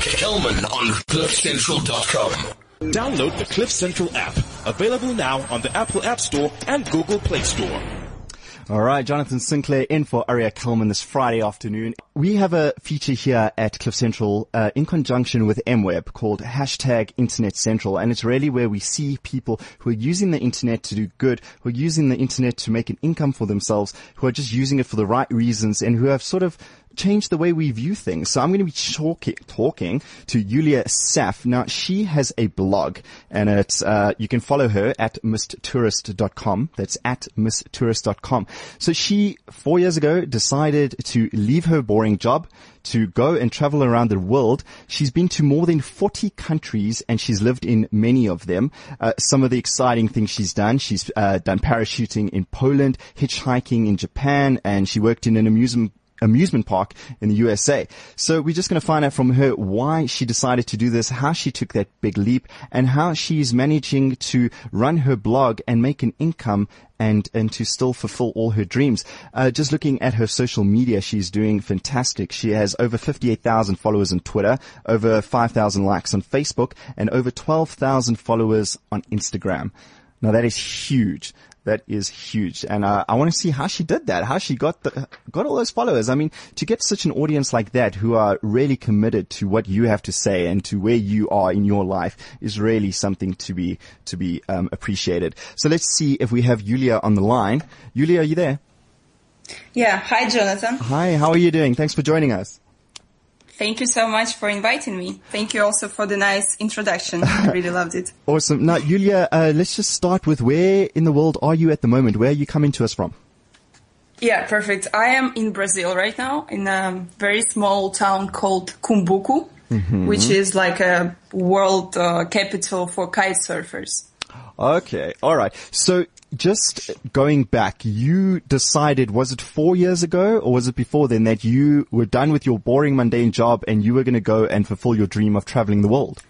Kellman on CliffCentral.com. Download the Cliff Central app. Available now on the Apple App Store and Google Play Store. All right, Jonathan Sinclair in for Aria Kellman this Friday afternoon. We have a feature here at Cliff Central uh, in conjunction with MWeb called hashtag Internet Central, and it's really where we see people who are using the internet to do good, who are using the internet to make an income for themselves, who are just using it for the right reasons, and who have sort of changed the way we view things. So I'm going to be talking, talking to Yulia Saf. Now she has a blog and it's, uh, you can follow her at misstourist.com. That's at misstourist.com. So she, four years ago, decided to leave her boring job to go and travel around the world. She's been to more than 40 countries and she's lived in many of them. Uh, some of the exciting things she's done, she's uh, done parachuting in Poland, hitchhiking in Japan, and she worked in an amusement amusement park in the USA. So we're just going to find out from her why she decided to do this, how she took that big leap, and how she's managing to run her blog and make an income and and to still fulfill all her dreams. Uh, just looking at her social media, she's doing fantastic. She has over 58,000 followers on Twitter, over 5,000 likes on Facebook, and over 12,000 followers on Instagram. Now that is huge. That is huge. And uh, I want to see how she did that, how she got the, got all those followers. I mean, to get such an audience like that who are really committed to what you have to say and to where you are in your life is really something to be, to be um, appreciated. So let's see if we have Yulia on the line. Yulia, are you there? Yeah. Hi, Jonathan. Hi, how are you doing? Thanks for joining us. Thank you so much for inviting me. Thank you also for the nice introduction. I really loved it. Awesome. Now, Yulia, uh, let's just start with where in the world are you at the moment? Where are you coming to us from? Yeah, perfect. I am in Brazil right now in a very small town called Cumbuco, mm-hmm. which is like a world uh, capital for kite surfers. Okay. All right. So just going back, you decided, was it four years ago or was it before then that you were done with your boring, mundane job and you were going to go and fulfill your dream of traveling the world?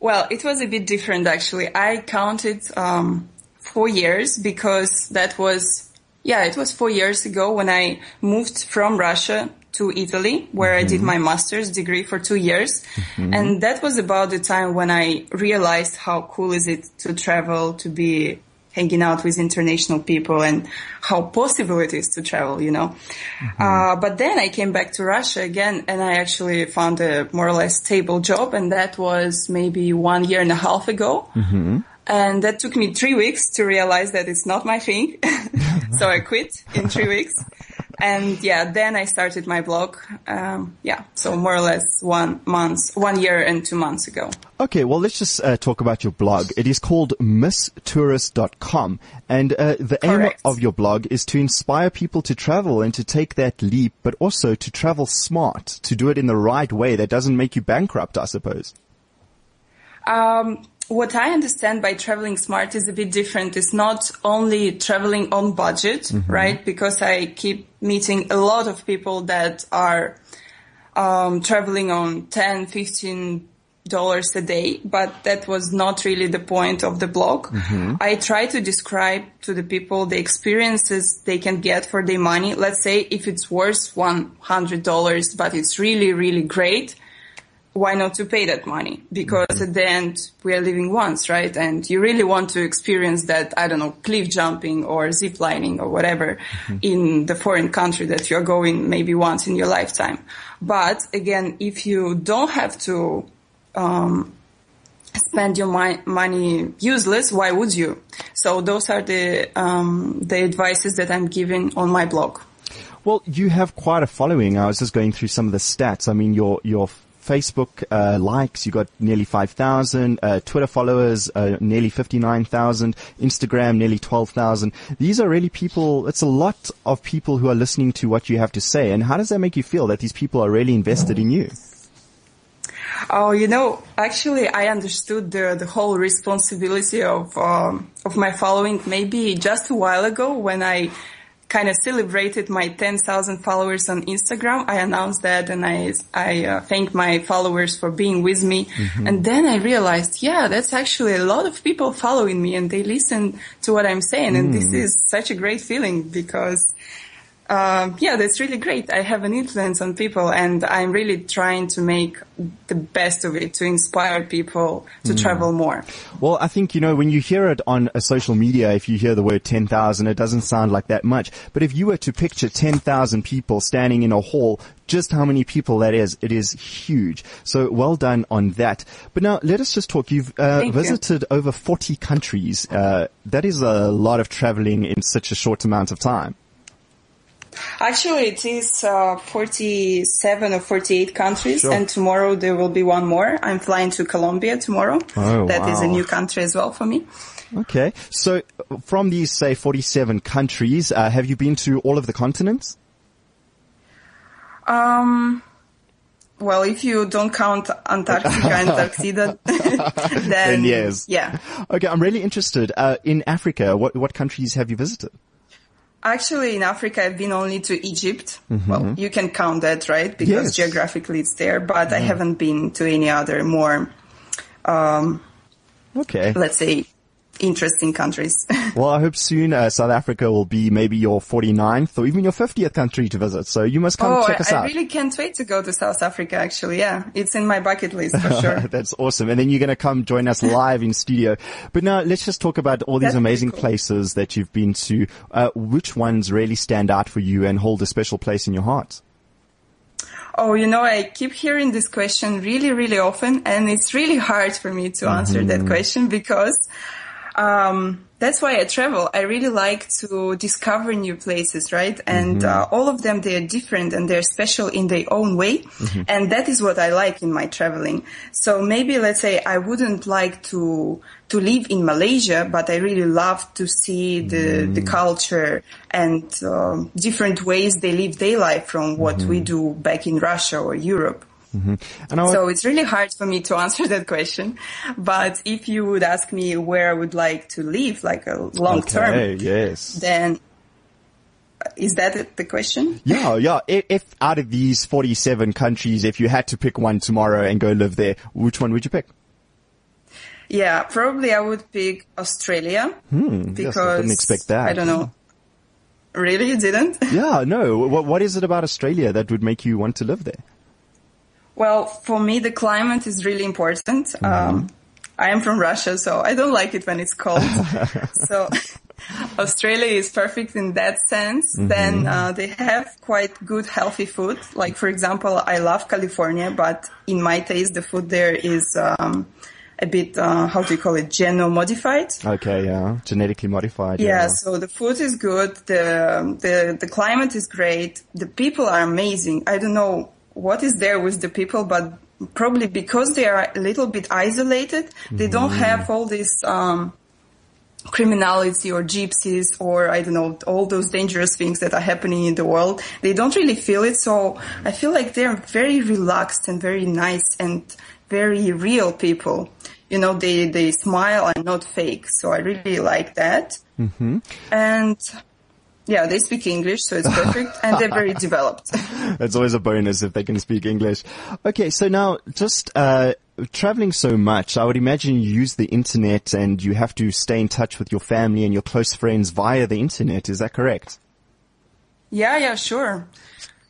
Well, it was a bit different actually. I counted, um, four years because that was, yeah, it was four years ago when I moved from Russia to Italy, where mm-hmm. I did mm-hmm. my master's degree for two years. Mm-hmm. And that was about the time when I realized how cool is it to travel, to be hanging out with international people and how possible it is to travel, you know. Mm-hmm. Uh, but then I came back to Russia again and I actually found a more or less stable job and that was maybe one year and a half ago. Mm-hmm. And that took me three weeks to realize that it's not my thing. so I quit in three weeks. And yeah, then I started my blog. Um, yeah, so more or less one month, one year and two months ago. Okay, well, let's just uh, talk about your blog. It is called misstourist.com. And uh, the Correct. aim of your blog is to inspire people to travel and to take that leap, but also to travel smart, to do it in the right way that doesn't make you bankrupt, I suppose. Um, what I understand by traveling smart is a bit different. It's not only traveling on budget, mm-hmm. right? Because I keep meeting a lot of people that are um, traveling on 10, 15 dollars a day, but that was not really the point of the blog. Mm-hmm. I try to describe to the people the experiences they can get for their money. Let's say if it's worth $100, but it's really, really great why not to pay that money? Because mm-hmm. at the end, we are living once, right? And you really want to experience that, I don't know, cliff jumping or zip lining or whatever mm-hmm. in the foreign country that you're going maybe once in your lifetime. But again, if you don't have to, um, spend your mi- money useless, why would you? So those are the, um, the advices that I'm giving on my blog. Well, you have quite a following. I was just going through some of the stats. I mean, your, your Facebook uh, likes, you got nearly 5,000, uh, Twitter followers, uh, nearly 59,000, Instagram, nearly 12,000. These are really people, it's a lot of people who are listening to what you have to say. And how does that make you feel that these people are really invested in you? Oh, you know, actually, I understood the the whole responsibility of um, of my following maybe just a while ago when I kind of celebrated my 10,000 followers on Instagram. I announced that and I, I uh, thanked my followers for being with me. Mm-hmm. And then I realized, yeah, that's actually a lot of people following me and they listen to what I'm saying. Mm. And this mm. is such a great feeling because um, yeah, that's really great. I have an influence on people and I'm really trying to make the best of it to inspire people to mm. travel more. Well, I think, you know, when you hear it on a social media, if you hear the word 10,000, it doesn't sound like that much. But if you were to picture 10,000 people standing in a hall, just how many people that is, it is huge. So well done on that. But now let us just talk. You've uh, visited you. over 40 countries. Uh, that is a lot of traveling in such a short amount of time. Actually, it is uh, 47 or 48 countries, sure. and tomorrow there will be one more. I'm flying to Colombia tomorrow. Oh, That wow. is a new country as well for me. Okay. So from these, say, 47 countries, uh, have you been to all of the continents? Um, well, if you don't count Antarctica and Antarctica, then, then, yes. Yeah. Okay, I'm really interested. Uh, in Africa, what, what countries have you visited? Actually, in Africa, I've been only to Egypt. Mm-hmm. Well, you can count that, right? Because yes. geographically it's there, but I haven't been to any other more, um, okay. let's say interesting countries. well, I hope soon uh, South Africa will be maybe your 49th or even your 50th country to visit. So you must come oh, check us I, out. I really can't wait to go to South Africa. Actually, yeah, it's in my bucket list for sure. That's awesome. And then you're going to come join us live in studio. But now let's just talk about all these That's amazing cool. places that you've been to. Uh, which ones really stand out for you and hold a special place in your heart? Oh, you know, I keep hearing this question really, really often, and it's really hard for me to answer mm-hmm. that question because um, that's why I travel. I really like to discover new places, right? And mm-hmm. uh, all of them, they are different and they're special in their own way. Mm-hmm. And that is what I like in my traveling. So maybe let's say I wouldn't like to to live in Malaysia, but I really love to see the mm. the culture and uh, different ways they live their life from what mm-hmm. we do back in Russia or Europe. Mm-hmm. so it's really hard for me to answer that question. But if you would ask me where I would like to live, like a long term, yes, then is that the question? Yeah, yeah. If, if, out of these 47 countries, if you had to pick one tomorrow and go live there, which one would you pick? Yeah, probably I would pick Australia. Hmm, because yes, I didn't expect that. I don't know. Really? You didn't? yeah, no. What, what is it about Australia that would make you want to live there? Well, for me, the climate is really important. Mm-hmm. Um, I am from Russia, so I don't like it when it's cold. so Australia is perfect in that sense. Mm-hmm. Then uh, they have quite good healthy food. Like for example, I love California, but in my taste, the food there is um, a bit uh, how do you call it? Geno modified. Okay, yeah, genetically modified. Yeah, yeah, so the food is good. The the the climate is great. The people are amazing. I don't know what is there with the people, but probably because they are a little bit isolated, they don't mm-hmm. have all this um, criminality or gypsies or I don't know all those dangerous things that are happening in the world. They don't really feel it, so I feel like they're very relaxed and very nice and very real people. You know, they they smile and not fake. So I really like that. Mm-hmm. And yeah, they speak English, so it's perfect, and they're very developed. That's always a bonus if they can speak English. Okay, so now just uh, traveling so much, I would imagine you use the internet and you have to stay in touch with your family and your close friends via the internet. Is that correct? Yeah, yeah, sure.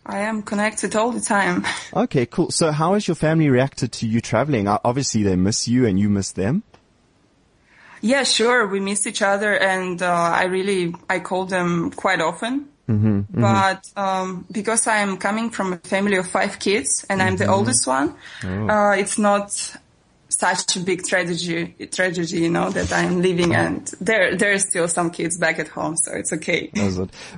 I am connected all the time. Okay, cool. So how has your family reacted to you traveling? Obviously they miss you and you miss them. Yeah, sure. We miss each other and, uh, I really, I call them quite often. Mm-hmm, mm-hmm. But um, because I'm coming from a family of five kids and I'm the mm-hmm. oldest one, oh. uh, it's not such a big tragedy, tragedy, you know, that I'm leaving and there, there are still some kids back at home, so it's okay.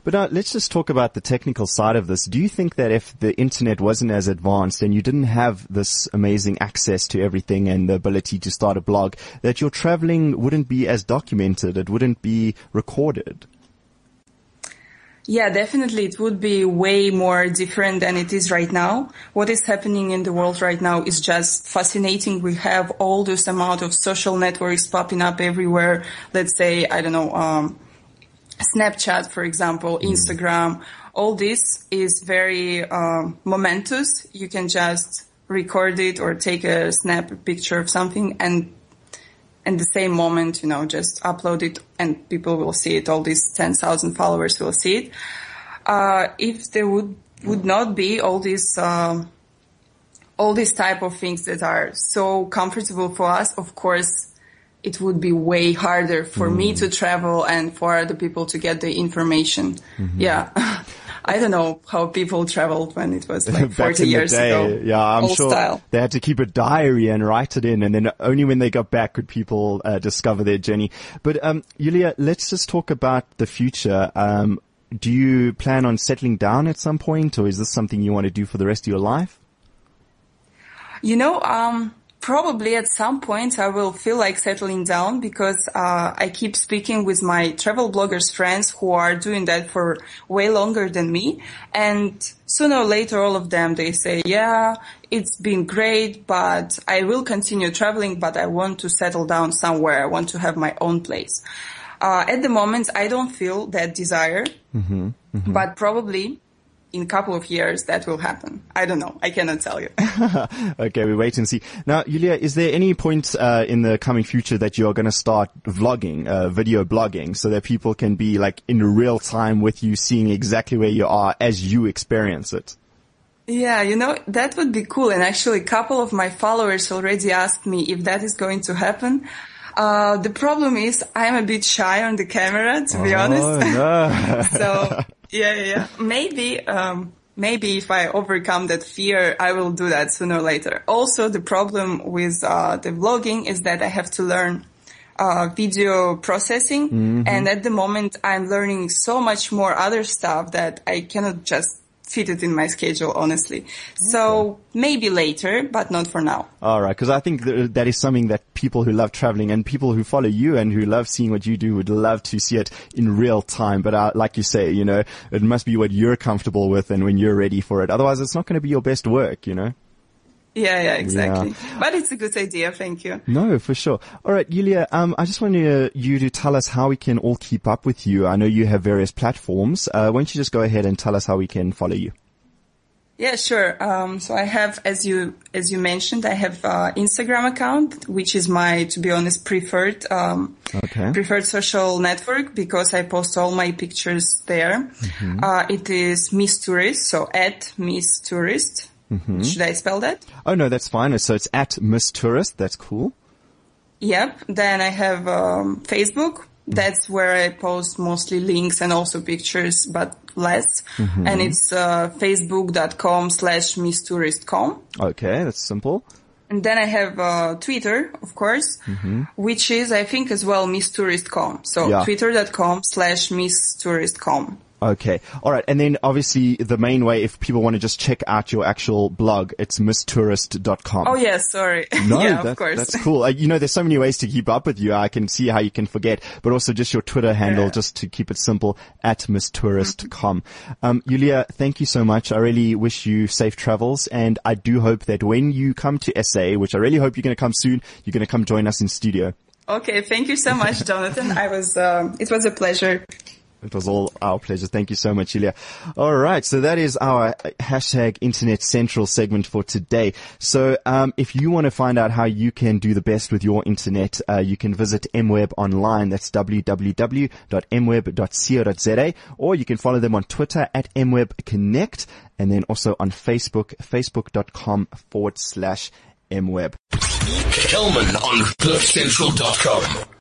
But uh, let's just talk about the technical side of this. Do you think that if the internet wasn't as advanced and you didn't have this amazing access to everything and the ability to start a blog, that your traveling wouldn't be as documented? It wouldn't be recorded? Yeah, definitely. It would be way more different than it is right now. What is happening in the world right now is just fascinating. We have all this amount of social networks popping up everywhere. Let's say, I don't know, um, Snapchat, for example, mm. Instagram. All this is very um, momentous. You can just record it or take a snap picture of something and in the same moment, you know, just upload it and people will see it. All these 10,000 followers will see it. uh, if there would would not be all these um, all these type of things that are so comfortable for us, of course, it would be way harder for mm. me to travel and for other people to get the information. Mm-hmm. Yeah. I don't know how people traveled when it was like 40 years ago. Yeah, I'm Old sure style. they had to keep a diary and write it in and then only when they got back could people uh, discover their journey. But, um, Yulia, let's just talk about the future. Um, do you plan on settling down at some point or is this something you want to do for the rest of your life? You know, um, probably at some point I will feel like settling down because uh, I keep speaking with my travel bloggers friends who are doing that for way longer than me. And sooner or later, all of them, they say, yeah, it's been great, but I will continue traveling, but I want to settle down somewhere. I want to have my own place. Uh, at the moment, I don't feel that desire, mm-hmm, mm-hmm. but probably in a couple of years that will happen. I don't know. I cannot tell you. okay, we wait and see. Now, Yulia, is there any point uh, in the coming future that you're going to start vlogging, uh, video blogging, so that people can be like in real time with you, seeing exactly where you are as you experience it? Yeah, you know, that would be cool. And actually, a couple of my followers already asked me if that is going to happen. Uh, the problem is I'm a bit shy on the camera, to be oh, honest. No. so yeah, yeah, maybe, um, maybe if I overcome that fear, I will do that sooner or later. Also, the problem with uh, the vlogging is that I have to learn uh, video processing, mm-hmm. and at the moment, I'm learning so much more other stuff that I cannot just fit it in my schedule, honestly. Okay. So maybe later, but not for now. All right. Cause I think th- that is something that people who love traveling and people who follow you and who love seeing what you do would love to see it in real time. But uh, like you say, you know, it must be what you're comfortable with and when you're ready for it. Otherwise it's not going to be your best work, you know? Yeah, yeah, exactly. Yeah. But it's a good idea. Thank you. No, for sure. All right, Yulia, um, I just wanted you to tell us how we can all keep up with you. I know you have various platforms. Uh, why don't you just go ahead and tell us how we can follow you? Yeah, sure. Um, so I have, as you as you mentioned, I have uh, Instagram account, which is my, to be honest, preferred um, okay. preferred social network because I post all my pictures there. Mm-hmm. Uh, it is Miss Tourist, so at Miss Tourist. Mm-hmm. Should I spell that? Oh no, that's fine. So it's at Miss Tourist. That's cool. Yep. Then I have um, Facebook. That's where I post mostly links and also pictures, but less. Mm-hmm. And it's uh, facebook.com slash misstourist.com. Okay, that's simple. And then I have uh, Twitter, of course, mm-hmm. which is, I think, as well, misstourist.com. So yeah. twitter.com slash misstourist.com. Okay. All right. And then obviously the main way, if people want to just check out your actual blog, it's misstourist.com. Oh, yeah. Sorry. No, yeah, that, of course. That's cool. Uh, you know, there's so many ways to keep up with you. I can see how you can forget, but also just your Twitter handle, yeah. just to keep it simple at misstourist.com. Mm-hmm. Um, Yulia, thank you so much. I really wish you safe travels. And I do hope that when you come to SA, which I really hope you're going to come soon, you're going to come join us in studio. Okay. Thank you so much, Jonathan. I was, uh, it was a pleasure. It was all our pleasure. Thank you so much, Yulia. All right. So that is our hashtag Internet Central segment for today. So, um, if you want to find out how you can do the best with your internet, uh, you can visit MWeb online. That's www.mweb.co.za or you can follow them on Twitter at MWebConnect and then also on Facebook, facebook.com forward slash MWeb. Kellman on CliffCentral.com.